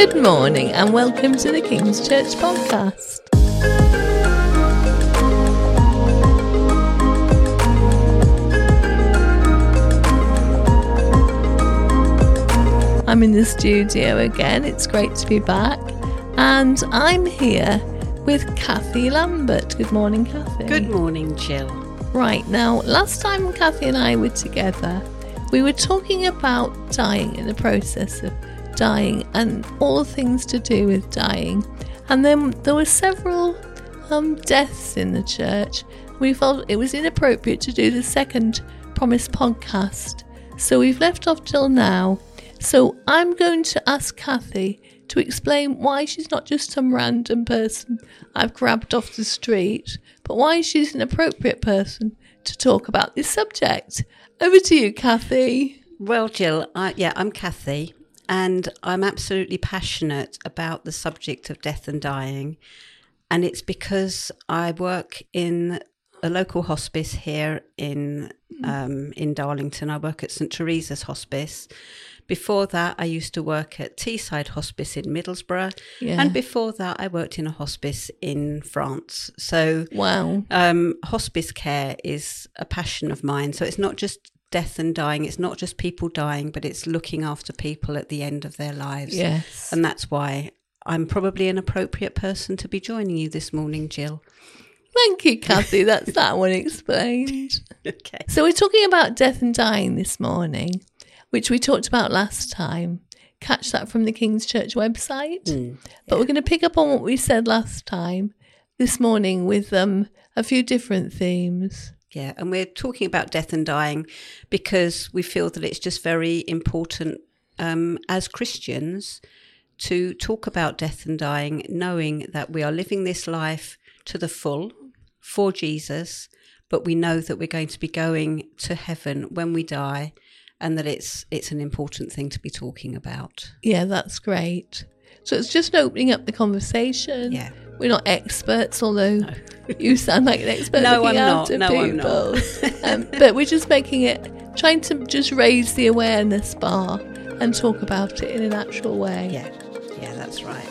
Good morning and welcome to the King's Church podcast. I'm in the studio again. It's great to be back. And I'm here with Kathie Lambert. Good morning, Kathie. Good morning, Jill. Right, now, last time Kathie and I were together, we were talking about dying in the process of dying and all things to do with dying. And then there were several um, deaths in the church. We felt it was inappropriate to do the second Promise podcast. So we've left off till now. So I'm going to ask Kathie to explain why she's not just some random person I've grabbed off the street, but why she's an appropriate person to talk about this subject. Over to you, Kathie. Well, Jill, I, yeah, I'm Kathie, and I'm absolutely passionate about the subject of death and dying. And it's because I work in a local hospice here in um, in Darlington. I work at St Teresa's Hospice. Before that, I used to work at Teesside Hospice in Middlesbrough, Yeah. and before that, I worked in a hospice in France. So, Wow. um, hospice care is a passion of mine. So it's not just death and dying. It's not just people dying, but it's looking after people at the end of their lives. Yes. And that's why I'm probably an appropriate person to be joining you this morning, Jill. Thank you, Kathie. That's that one explained. Okay. So we're talking about death and dying this morning, which we talked about last time. Catch that from the King's Church website. Hmm. But we're going to pick up on what we said last time this morning with um, a few different themes. Yeah, and we're talking about death and dying because we feel that it's just very important um, as Christians to talk about death and dying, knowing that we are living this life to the full for Jesus, but we know that we're going to be going to heaven when we die, and that it's it's an important thing to be talking about. Yeah, that's great. So it's just opening up the conversation. Yeah. We're not experts, although you sound like an expert. No, I'm not. No, I'm people. um, but we're just making it, trying to just raise the awareness bar and talk about it in a natural way. Yeah, yeah, that's right.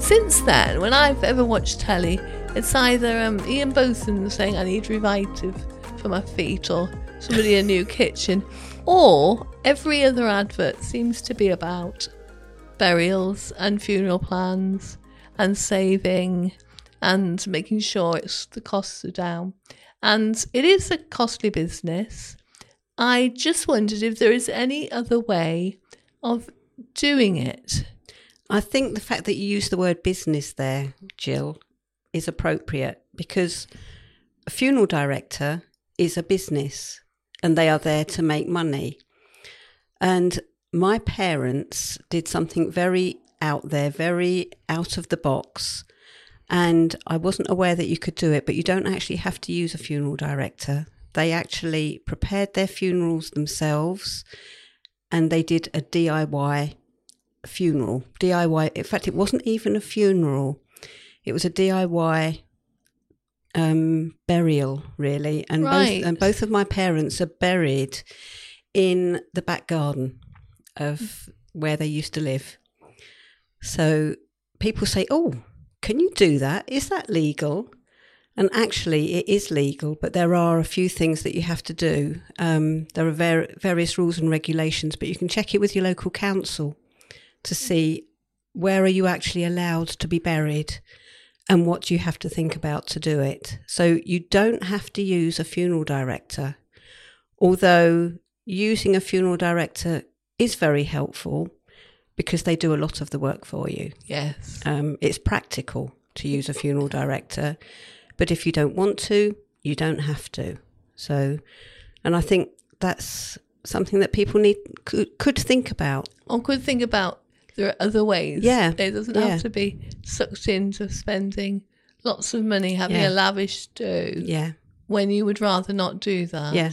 Since then, when I've ever watched telly, it's either um, Ian Botham saying I need Revitive for my feet or somebody a new kitchen, or every other advert seems to be about burials and funeral plans and saving and making sure it's the costs are down. And it is a costly business. I just wondered if there is any other way of doing it. I think the fact that you use the word business there, Jill, is appropriate because a funeral director is a business and they are there to make money. And my parents did something very out there, very out of the box. And I wasn't aware that you could do it, but you don't actually have to use a funeral director. They actually prepared their funerals themselves and they did a DIY funeral. DIY. In fact, it wasn't even a funeral. It was a DIY um, burial, really. And Right. both and both of my parents are buried in the back garden of where they used to live. So people say, "Oh, can you do that? Is that legal?" And actually, it is legal, but there are a few things that you have to do. Um, there are ver- various rules and regulations, but you can check it with your local council to see where are you actually allowed to be buried and what you have to think about to do it. So you don't have to use a funeral director, although using a funeral director is very helpful because they do a lot of the work for you. Yes. Um, it's practical to use a funeral director, but if you don't want to, you don't have to. So, and I think that's something that people need could, could think about. Or could think about there are other ways. Yeah, It doesn't yeah. have to be sucked into spending lots of money having Yeah. a lavish do Yeah, when you would rather not do that. Yeah.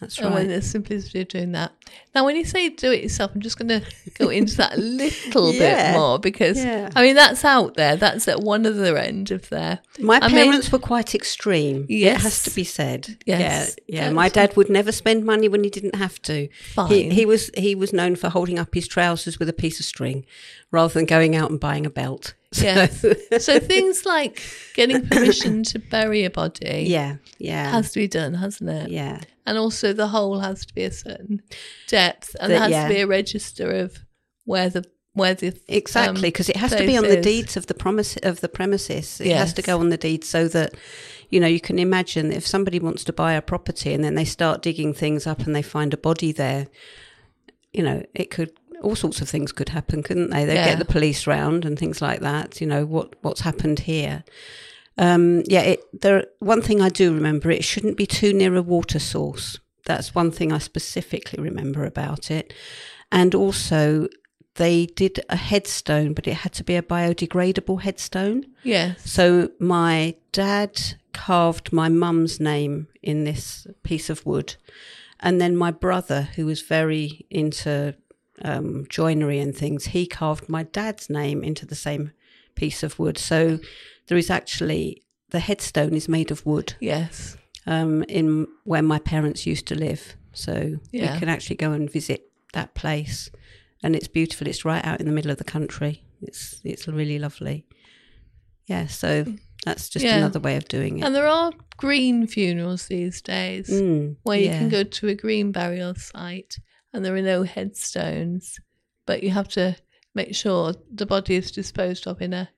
That's And when right. the simplicity of doing that. Now, when you say do it yourself, I'm just going to go into that a little Yeah. bit more because, Yeah. I mean, that's out there. That's at one other end of there. My I mean- parents were quite extreme. It has to be said. Yes. Yeah. Yeah. My dad would never spend money when he didn't have to. Fine. He, he was he was known for holding up his trousers with a piece of string rather than going out and buying a belt. Yes. so things like getting permission to bury a body yeah. Yeah. has to be done, hasn't it? yeah. And also the hole has to be a certain depth and The- there has yeah. to be a register of where the where the Exactly, um, because it has to be on the deeds of the promise of the premises. It has to go on the deed so that you know you can imagine if somebody wants to buy a property and then they start digging things up and they find a body there, you know, it could all sorts of things could happen, couldn't they? They Yeah. get the police round and things like that. You know what what's happened here. Um, yeah, it, there. One thing I do remember: it shouldn't be too near a water source. That's one thing I specifically remember about it. And also, they did a headstone, but it had to be a biodegradable headstone. Yes. So my dad carved my mum's name in this piece of wood, and then my brother, who was very into um, joinery and things, he carved my dad's name into the same piece of wood. So there is actually the headstone is made of wood Yes. um, in where my parents used to live. So Yeah. you can actually go and visit that place, and it's beautiful. It's right out in the middle of the country. It's it's really lovely. Yeah, so that's just Yeah. another way of doing it. And there are green funerals these days Mm, where you yeah. can go to a green burial site and there are no headstones, but you have to make sure the body is disposed of in a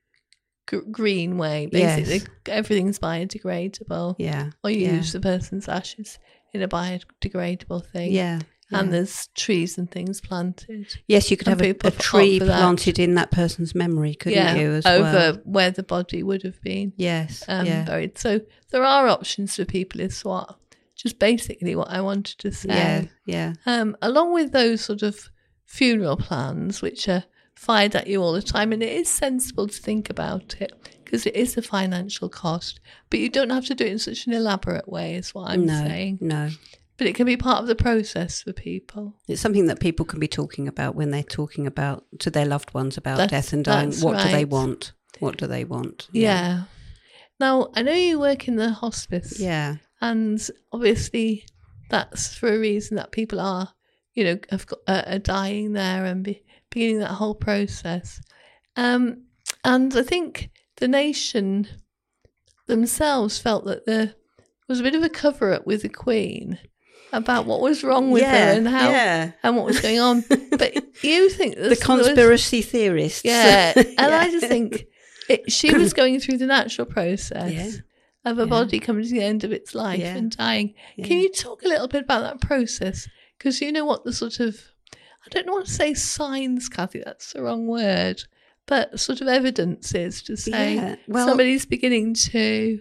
gr- green way. Basically, Yes. everything's biodegradable, Yeah, or you yeah. use the person's ashes in a biodegradable thing. yeah. And there's trees and things planted. yes, you could and have a, a tree planted in that person's memory, couldn't yeah, you? As over well. where the body would have been Yes, um, yeah, buried. So there are options for people. Is what just basically what I wanted to say. yeah, yeah. Um, along with those sort of funeral plans, which are fired at you all the time, and it is sensible to think about it because it is a financial cost, but you don't have to do it in such an elaborate way, is what I'm no, saying. no. But it can be part of the process for people. It's something that people can be talking about when they're talking about to their loved ones about That's- death and dying. What do they want? What do they want? Yeah. Now I know you work in the hospice. Yeah. and obviously that's for a reason that people are you know have got uh, are dying there and be, beginning that whole process um and i think the nation themselves felt that there was a bit of a cover up with the queen about what was wrong with yeah, her and how yeah. and what was going on but you think the this was- conspiracy theorists. yeah and i just think it, she was going through the natural process Yeah. of a Yeah. body coming to the end of its life Yeah. and dying. Yeah. Can you talk a little bit about that process? Because you know what the sort of, I don't want to say signs, Kathie, that's the wrong word, but sort of evidence is to say Yeah, well- somebody's beginning to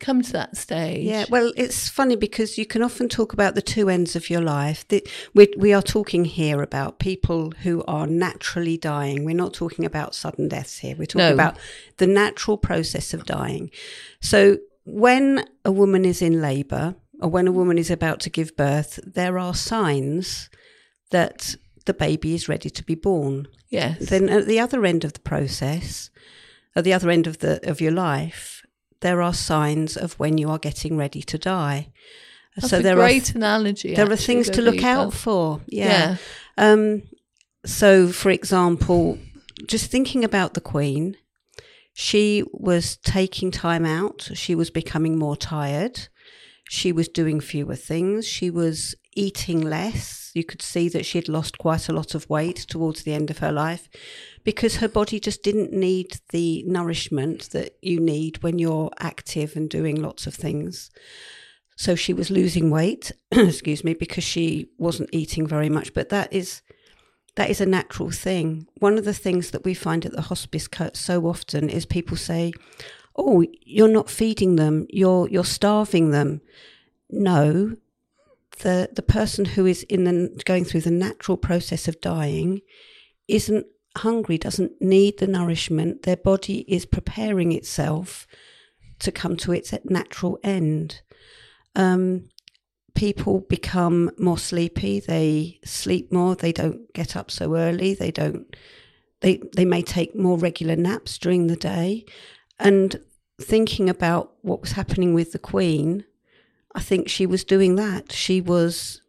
come to that stage. Yeah, well, it's funny because you can often talk about the two ends of your life. The, we, we are talking here about people who are naturally dying. We're not talking about sudden deaths here. We're talking No. about the natural process of dying. So, when a woman is in labour or when a woman is about to give birth, there are signs that the baby is ready to be born. Yes. Then at the other end of the process, at the other end of the of your life, there are signs of when you are getting ready to die. That's so a there great are analogy. there are things to look out for. Yeah. Yeah. Um, so, for example, just thinking about the Queen, she was taking time out. She was becoming more tired. She was doing fewer things. She was eating less. You could see that she had lost quite a lot of weight towards the end of her life because her body just didn't need the nourishment that you need when you're active and doing lots of things. So she was losing weight, excuse me, because she wasn't eating very much. But that is that is a natural thing. One of the things that we find at the hospice so often is people say, "Oh, you're not feeding them. You're you're starving them." No, the the person who is in the going through the natural process of dying isn't hungry, doesn't need the nourishment. Their body is preparing itself to come to its natural end. Um, people become more sleepy. They sleep more. They don't get up so early. They don't. They they may take more regular naps during the day, and thinking about what was happening with the Queen, I think she was doing that. She was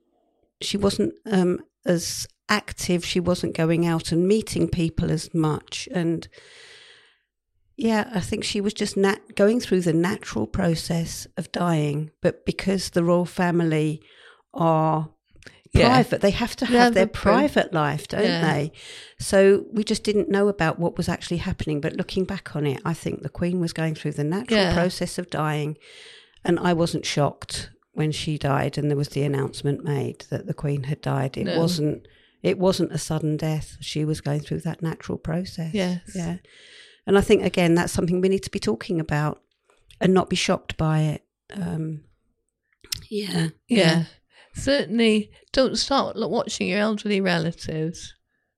she wasn't um, as active. She wasn't going out and meeting people as much, and yeah, I think she was just nat- going through the natural process of dying. But because the royal family are Yeah. private, they have to have Yeah, their they're pro- private life, don't Yeah. they? So we just didn't know about what was actually happening. But looking back on it, I think the Queen was going through the natural process of dying. And I wasn't shocked when she died and there was the announcement made that the Queen had died. It No. wasn't it wasn't a sudden death. She was going through that natural process. Yes. Yeah. And I think again that's something we need to be talking about and not be shocked by it. Um, yeah. Yeah. Certainly don't start watching your elderly relatives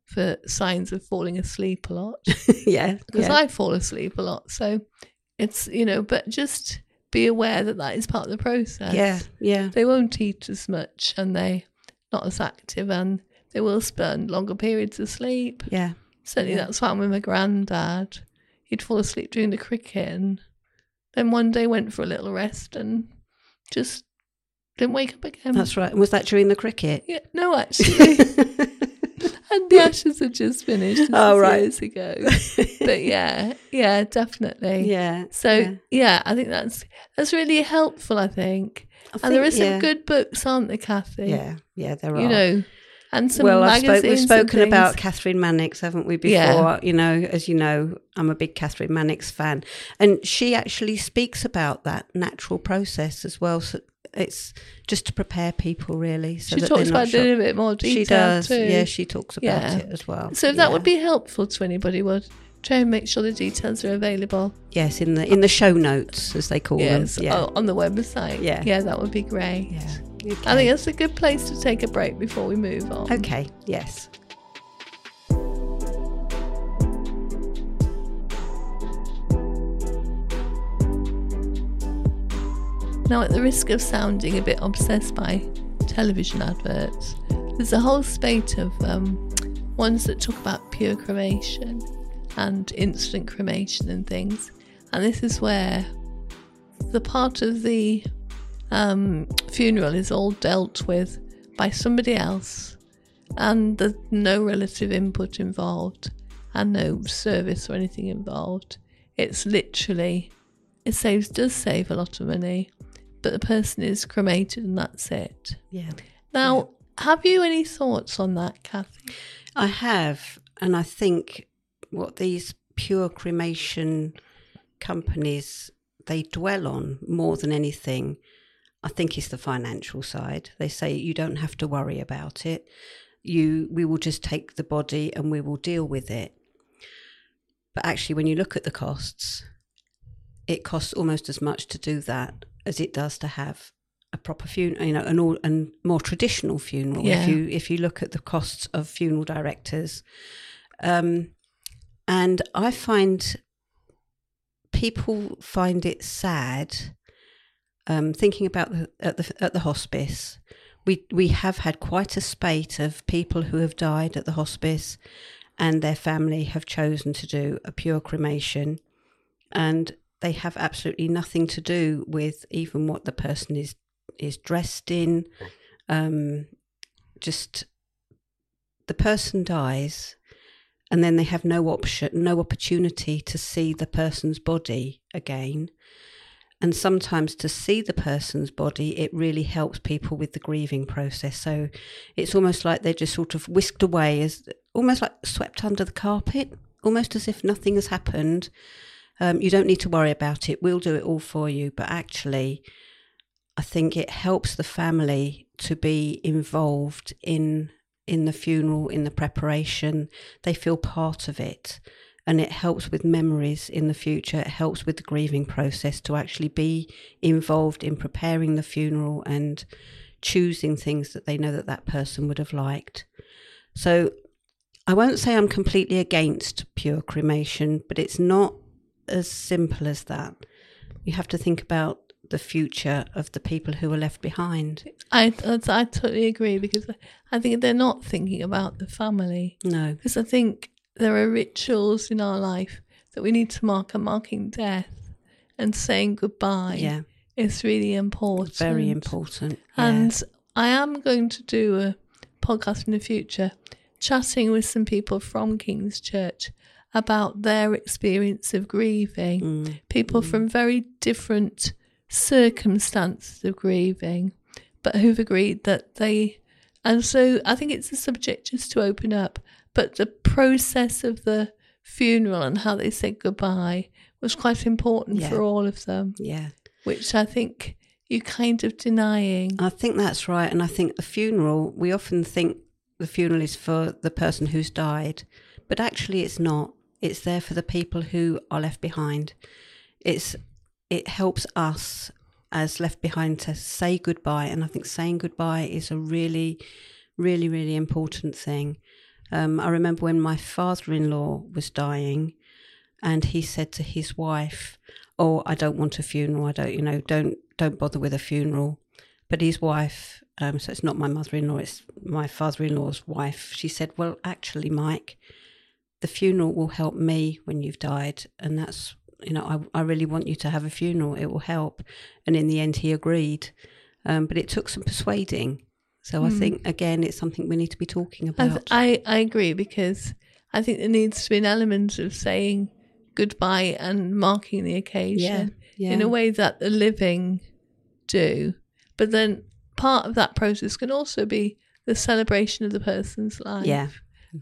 for signs of falling asleep a lot yeah. because yeah. I fall asleep a lot. So it's, you know, but just be aware that that is part of the process. yeah. Yeah. They won't eat as much and they're not as active and they will spend longer periods asleep. Yeah. Certainly Yeah. that's fine with my granddad. He'd fall asleep during the cricket and then one day went for a little rest and just didn't wake up again. That's right. And was that during the cricket? Yeah, no, actually. and the Ashes had just finished. This Oh, right. Years ago. but yeah, yeah, definitely. yeah. So yeah. yeah. I think that's that's really helpful. I think, I and there are some yeah. good books, aren't there, Kathie? Yeah. Yeah. There are. you know, and some well, magazines. spoke, we've spoken about. Kathryn Mannix, haven't we? Before, Yeah. you know, as you know, I'm a big Kathryn Mannix fan, and she actually speaks about that natural process as well. So it's just to prepare people, really. So She talks about it in a bit more detail She does, too. yeah. She talks about Yeah. it as well. so if that Yeah. would be helpful to anybody, would try and make sure the details are available. yes, in the in the show notes, as they call Yes, them. Yeah, oh, on the website. Yeah. yeah, that would be great. yeah. I think that's a good place to take a break before we move on. Okay. Yes. Now, at the risk of sounding a bit obsessed by television adverts, there's a whole spate of um, ones that talk about pure cremation and instant cremation and things. And this is where the part of the um, funeral is all dealt with by somebody else, and there's no relative input involved, and no service or anything involved. It's literally it saves does save a lot of money, but the person is cremated and that's it. Yeah. Now, have you any thoughts on that, Kathie? I have, and I think what these pure cremation companies they dwell on more than anything, I think, is the financial side. They say you don't have to worry about it. You, we will just take the body and we will deal with it. But actually, when you look at the costs, it costs almost as much to do that as it does to have a proper funeral, you know, an all and more traditional funeral. Yeah. If you if you look at the costs of funeral directors, um, and I find people find it sad. Um, thinking about the, at the at the hospice, we we have had quite a spate of people who have died at the hospice, and their family have chosen to do a pure cremation, and they have absolutely nothing to do with even what the person is is dressed in. Um, just the person dies, and then they have no option, no opportunity to see the person's body again. And sometimes to see the person's body, it really helps people with the grieving process. So it's almost like they're just sort of whisked away, as almost like swept under the carpet, almost as if nothing has happened. Um, you don't need to worry about it. We'll do it all for you. But actually, I think it helps the family to be involved in in the funeral, in the preparation. They feel part of it, and it helps with memories in the future. It helps with the grieving process to actually be involved in preparing the funeral and choosing things that they know that that person would have liked. So I won't say I'm completely against pure cremation, but it's not as simple as that. You have to think about the future of the people who are left behind. I, I totally agree because I think they're not thinking about the family. No. Because I think there are rituals in our life that we need to mark, and marking death and saying goodbye Yeah. is really important. Very important. Yeah. And I am going to do a podcast in the future chatting with some people from King's Church about their experience of grieving. Mm. People from very different circumstances of grieving, but who've agreed that they. And so I think it's a subject just to open up. But the process of the funeral and how they said goodbye was quite important Yeah. for all of them, yeah. which I think you're kind of denying. I think that's right. And I think the funeral, we often think the funeral is for the person who's died, but actually it's not. It's there for the people who are left behind. It's it helps us as left behind to say goodbye. And I think saying goodbye is a really, really, really important thing. Um, I remember when my father-in-law was dying, and he said to his wife, "Oh, I don't want a funeral. I don't, you know, don't don't bother with a funeral." But his wife, um, so it's not my mother-in-law, it's my father-in-law's wife. She said, "Well, actually, Mike, the funeral will help me when you've died, and that's." You know, I, I really want you to have a funeral. It will help. And in the end, he agreed. Um, but it took some persuading. So I think, again, it's something we need to be talking about. I, I agree because I think there needs to be an element of saying goodbye and marking the occasion yeah. in a way that the living do. But then part of that process can also be the celebration of the person's life Yeah.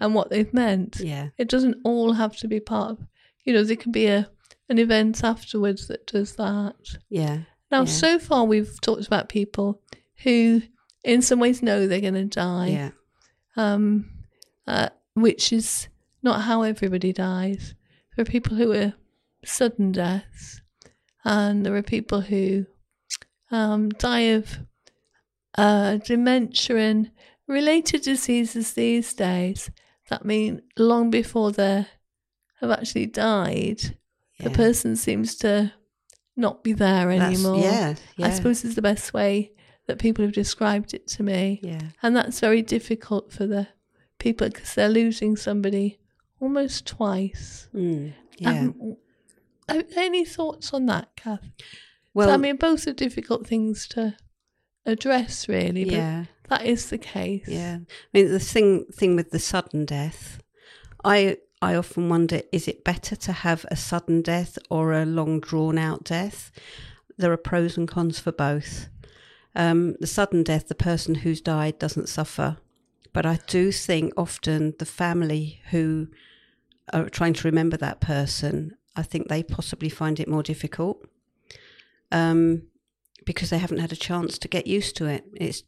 And what they've meant. Yeah. It doesn't all have to be part of, you know, there can be a an event afterwards that does that. Yeah. Now, Yeah. so far we've talked about people who, in some ways, know they're going to die Yeah. um, uh, which is not how everybody dies. There are people who are sudden deaths, and there are people who um, die of uh, dementia and related diseases these days that mean long before they have actually died, the person seems to not be there anymore. Yeah. Yeah. I suppose is the best way that people have described it to me. Yeah. And that's very difficult for the people because they're losing somebody almost twice. Mm, yeah. Um, any thoughts on that, Kath? well, I mean, both are difficult things to address, really, but yeah. that is the case. Yeah. I mean, the thing thing with the sudden death, I I often wonder: is it better to have a sudden death or a long drawn out death? There are pros and cons for both. Um, the sudden death, the person who's died doesn't suffer, but I do think often the family who are trying to remember that person, I think they possibly find it more difficult. Um, because they haven't had a chance to get used to it. It's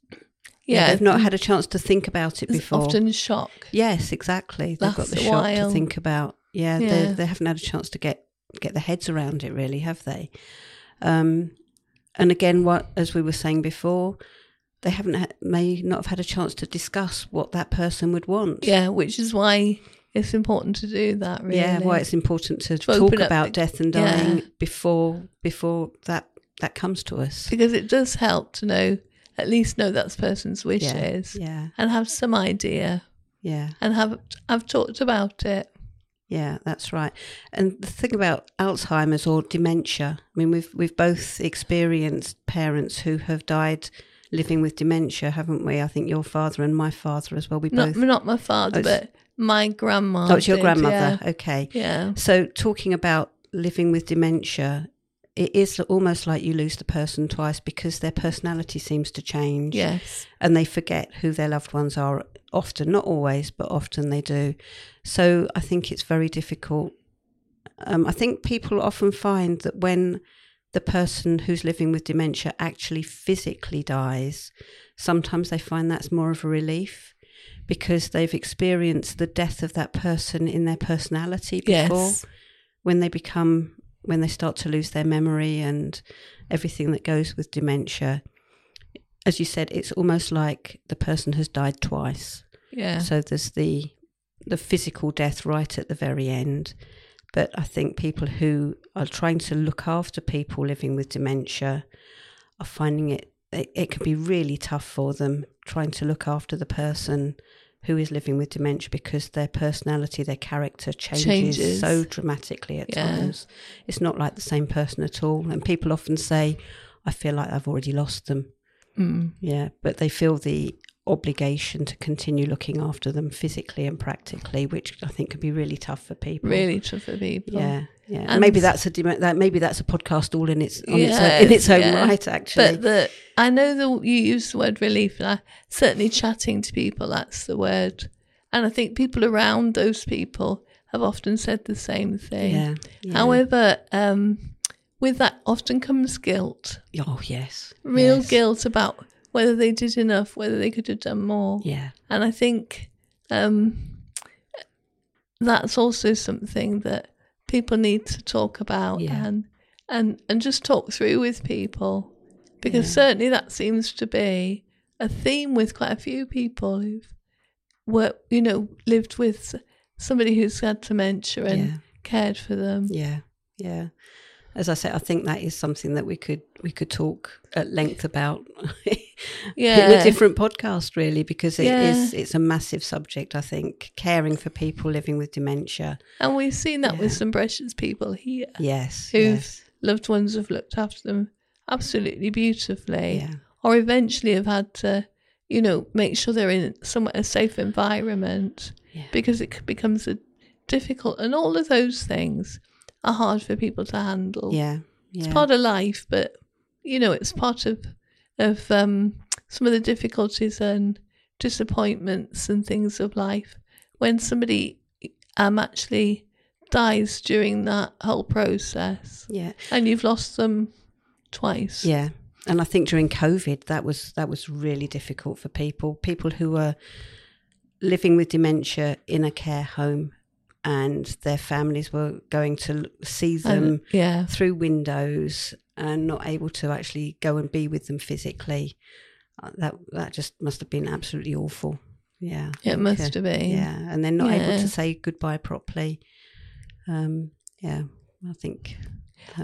Yeah, they've not had a chance to think about it before. often shock. Yes, exactly. They've got the shock while. to think about. Yeah, Yeah. They, they haven't had a chance to get get their heads around it, really, have they? Um, and again, what as we were saying before, they haven't ha- may not have had a chance to discuss what that person would want. Yeah, which is why it's important to do that, really. Yeah, why it's important to, To talk about the- death and yeah. dying before before that that comes to us. because it does help to know, at least know that person's wishes Yeah, and have some idea yeah. and have I've talked about it. Yeah, that's right. And the thing about Alzheimer's or dementia, I mean, we've we've both experienced parents who have died living with dementia, haven't we? I think your father and my father as well. We Not both. not my father, Oh, but my grandma. oh, it's your did, grandmother. Yeah. Okay. yeah. So talking about living with dementia, it is almost like you lose the person twice because their personality seems to change. Yes. and they forget who their loved ones are often not always but often they do so i think it's very difficult um, i think people often find that when the person who's living with dementia actually physically dies sometimes they find that's more of a relief because they've experienced the death of that person in their personality before Yes. when they become when they start to lose their memory and everything that goes with dementia as you said it's almost like the person has died twice Yeah. so there's the the physical death right at the very end But I think people who are trying to look after people living with dementia are finding it, it, it can be really tough for them trying to look after the person who is living with dementia because their personality, their character changes, Changes. so dramatically at Yeah. times. It's not like the same person at all. And people often say, I feel like I've already lost them. Mm. Yeah, but they feel the obligation to continue looking after them physically and practically, which I think can be really tough for people. Really tough for people. Yeah, yeah. And maybe that's a that maybe that's a podcast all in its on its own, in its own yeah. right. Actually, But the I know that you use the word relief, and I, certainly chatting to people, that's the word. And I think people around those people have often said the same thing. yeah, yeah. However, um, with that often comes guilt, oh yes, real yes. guilt about whether they did enough, whether they could have done more. Yeah, And I think um, that's also something that people need to talk about Yeah. and and and just talk through with people because Yeah. certainly that seems to be a theme with quite a few people who've worked, you know, lived with somebody who's had dementia and Yeah. cared for them. yeah, yeah. As I said, I think that is something that we could we could talk at length about in Yeah. a different podcast, really, because it is Yeah. it's a massive subject. I think caring for people living with dementia. And we've seen that with some precious people here. Yes, Who've yes, loved ones have looked after them absolutely beautifully. yeah, or eventually have had to, you know, make sure they're in somewhat a safe environment yeah. because it becomes a difficult, and all of those things are hard for people to handle. Yeah, yeah. It's part of life, but you know, it's part of of um, some of the difficulties and disappointments and things of life when somebody um actually dies during that whole process, yeah, and you've lost them twice. yeah. And I think during COVID, that was that was really difficult for people. People who were living with dementia in a care home, and their families were going to see them And- yeah. through windows and not able to actually go and be with them physically. Uh, That that just must have been absolutely awful. Yeah, It think, must uh, have been. Yeah, and they're not able to say goodbye properly. Um, yeah, I think.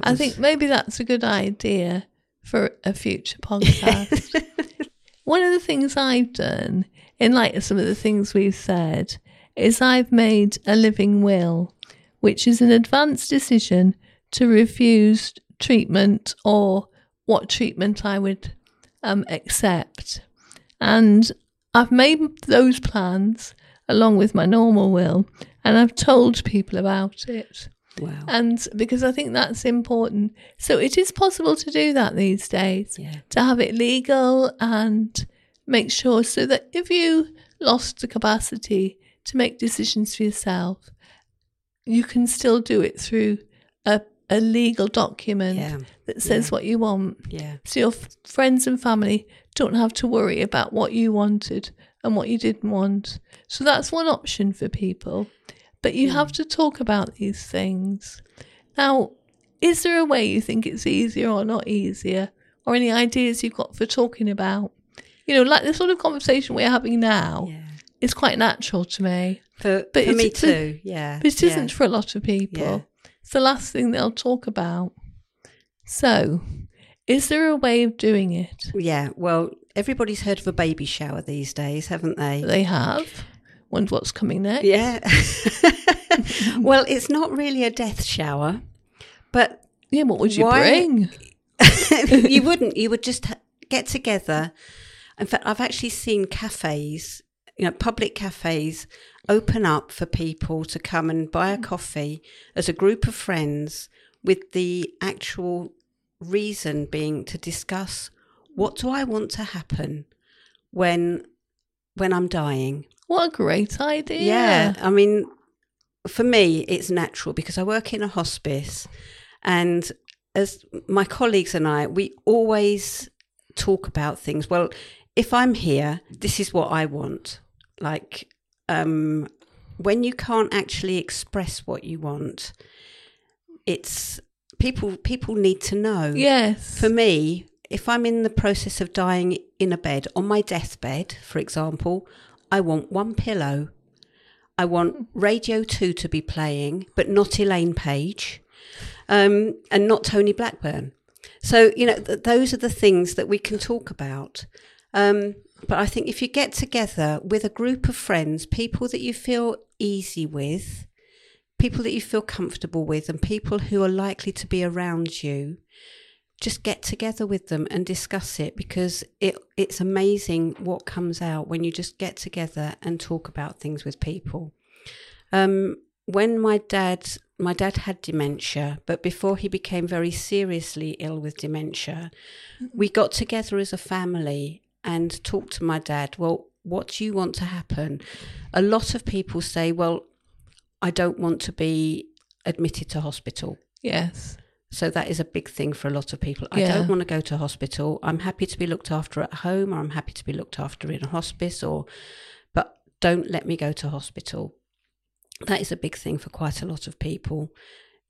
I was- think maybe that's a good idea for a future podcast. One of the things I've done, in light of some of the things we've said, is I've made a living will, which is an advanced decision to refuse treatment or what treatment I would um, accept. And I've made those plans along with my normal will, and I've told people about it. wow. And because I think that's important. So it is possible to do that these days, Yeah. to have it legal and make sure so that if you lost the capacity to make decisions for yourself, you can still do it through a, a legal document Yeah. that says Yeah. what you want. Yeah. So your f- friends and family don't have to worry about what you wanted and what you didn't want. So that's one option for people. But you hmm. have to talk about these things. Now, is there a way you think it's easier or not easier? Or any ideas you've got for talking about? You know, like the sort of conversation we're having now Yeah. is quite natural to me. For, But for me too. Yeah. But it yeah. isn't for a lot of people. It's the last thing they'll talk about. So, is there a way of doing it? Yeah. Well, everybody's heard of a baby shower these days, haven't they? They have. Wonder what's coming next. Yeah. well, it's not really a death shower, but Yeah, what would you Why- bring? you wouldn't. You would just get together. In fact, I've actually seen cafes, you know, public cafes open up for people to come and buy a coffee as a group of friends with the actual reason being to discuss what do I want to happen when when I'm dying. What a great idea. Yeah. I mean, for me, it's natural because I work in a hospice. And as my colleagues and I, we always talk about things. Well, if I'm here, this is what I want. Like, um, when you can't actually express what you want, it's people. People need to know. Yes. For me, if I'm in the process of dying in a bed, on my deathbed, for example, I want one pillow. I want Radio 2 to be playing, but not Elaine Paige um, and not Tony Blackburn. So, you know, th- those are the things that we can talk about. Um, but I think if you get together with a group of friends, people that you feel easy with, people that you feel comfortable with, and people who are likely to be around you, just get together with them and discuss it because it it's amazing what comes out when you just get together and talk about things with people. Um, when my dad my dad had dementia, but before he became very seriously ill with dementia, we got together as a family and talk to my dad. Well, what do you want to happen? A lot of people say, well, I don't want to be admitted to hospital. Yes. So that is a big thing for a lot of people. I don't want to go to hospital. I'm happy to be looked after at home or I'm happy to be looked after in a hospice or but don't let me go to hospital. That is a big thing for quite a lot of people.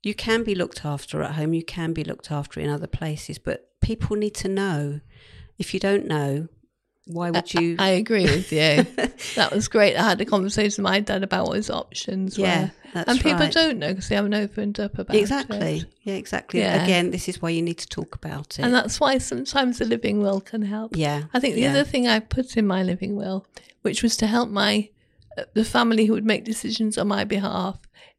You can be looked after at home, you can be looked after in other places, but people need to know. If you don't know, why would you I agree with you. that was great. I had a conversation with my dad about what his options Yeah, were. and people right. don't know because they haven't opened up about Exactly. it. Exactly. Yeah, exactly. Yeah. Again, this is why you need to talk about it. And that's why sometimes the living will can help. yeah. I think the yeah. other thing I put in my living will, which was to help my uh, the family who would make decisions on my behalf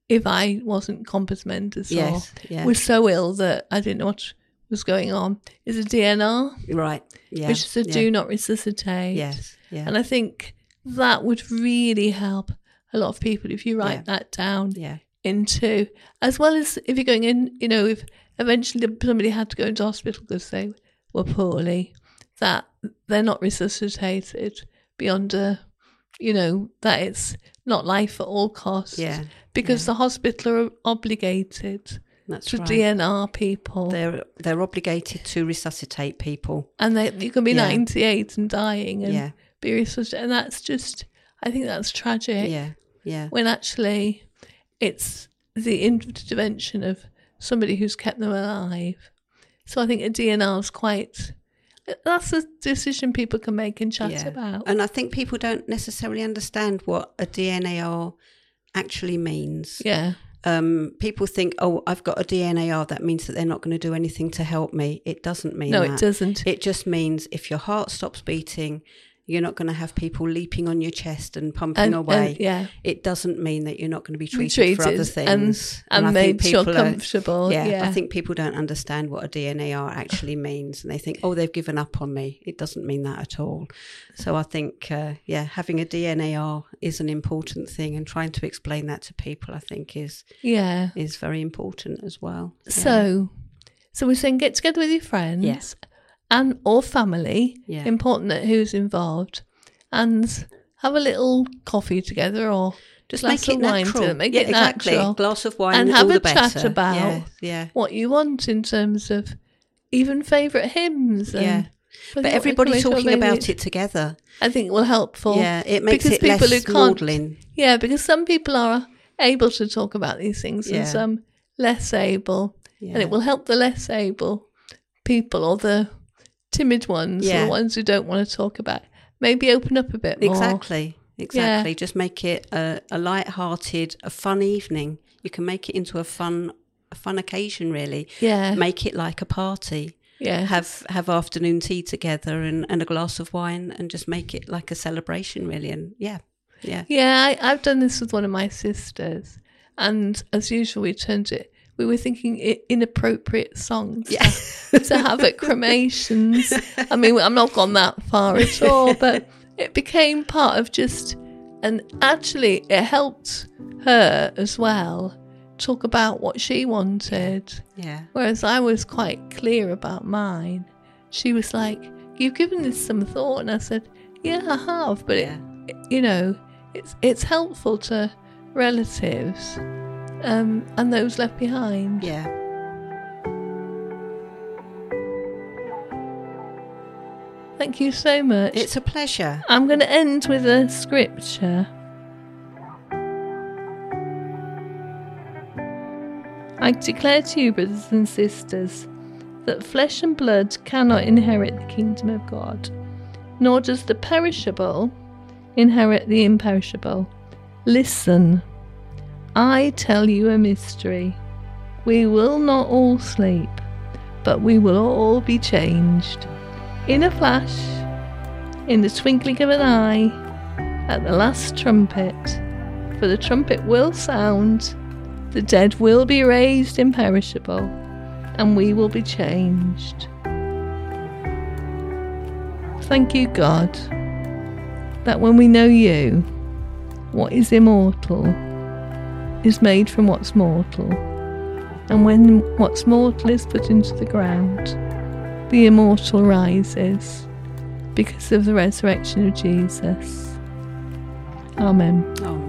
if I wasn't compos mentis Yes, or yeah. was so ill that I didn't know what was going on, is a DNR, Right. Yeah. which is a yeah. do not resuscitate. Yes. Yeah. And I think that would really help a lot of people if you write Yeah. that down yeah. into, as well as if you're going in, you know, if eventually somebody had to go into hospital because they were poorly, that they're not resuscitated beyond a, you know, that it's not life at all costs. Yeah. Because the hospital are obligated That's to right. DNR people. They're they're obligated to resuscitate people. and they, you can be Yeah. 98 and dying and Yeah. be resuscitated. And that's just, I think that's tragic. Yeah. Yeah. when actually it's the intervention of somebody who's kept them alive. So I think a DNR is quite. That's a decision people can make and chat yeah. about. And I think people don't necessarily understand what a DNAR actually means. yeah, Um, people think, oh, I've got a DNAR. That means that they're not going to do anything to help me. It doesn't mean no, that. it doesn't. It just means if your heart stops beating, you're not going to have people leaping on your chest and pumping and, away. and- yeah, It doesn't mean that you're not going to be Be treated, for other things. and, I and made sure people are- comfortable. yeah, Yeah, I think people don't understand what a DNAR actually means, and they think, "Oh, they've given up on me." It doesn't mean that at all. So I think, uh, yeah, having a DNAR is an important thing, and trying to explain that to people, I think, is yeah. is very important as well. Yeah. So, so we're saying get together with your friends Yes. And or family. Yeah. Important that who's involved, and have a little coffee together or just glass make it of wine natural. to make yeah, it exactly. natural. Glass of wine And have a chat better. about yeah, yeah. what you want in terms of even favourite hymns. And Yeah. But everybody to make sure talking about it together. I think will helpful. Yeah, it makes because it less people who can't- maudlin. Yeah, because some people are able to talk about these things Yeah. and some less able. Yeah. And it will help the less able people or the timid ones or Yeah. the ones who don't want to talk about it. Maybe open up a bit more. Exactly. Exactly. Just make it a, a light-hearted, a fun evening. You can make it into a fun, a fun occasion. Really, Yeah. make it like a party. yeah. Have have afternoon tea together and, and a glass of wine, and just make it like a celebration. Really, and yeah, yeah, Yeah, I, I've done this with one of my sisters, and as usual, we turned it. We were thinking inappropriate songs Yeah. to have at cremations. I mean, I'm not gone that far at all, but it became part of just, and actually, it helped her as well talk about what she wanted. yeah, Whereas I was quite clear about mine. She was like, "You've given this some thought," and I said, "Yeah, I have." But yeah, it, you know, it's it's helpful to relatives um, and those left behind. yeah. Thank you so much. It's a pleasure. I'm going to end with a scripture. I declare to you, brothers and sisters, that flesh and blood cannot inherit the kingdom of God, nor does the perishable inherit the imperishable, Listen, I tell you a mystery. We will not all sleep, but we will all be changed. In a flash, in the twinkling of an eye, at the last trumpet. For the trumpet will sound, the dead will be raised imperishable, and we will be changed. Thank you, God, that when we know you, what is immortal is made from what's mortal, and when what's mortal is put into the ground, the immortal rises because of the resurrection of Jesus. Amen. Amen.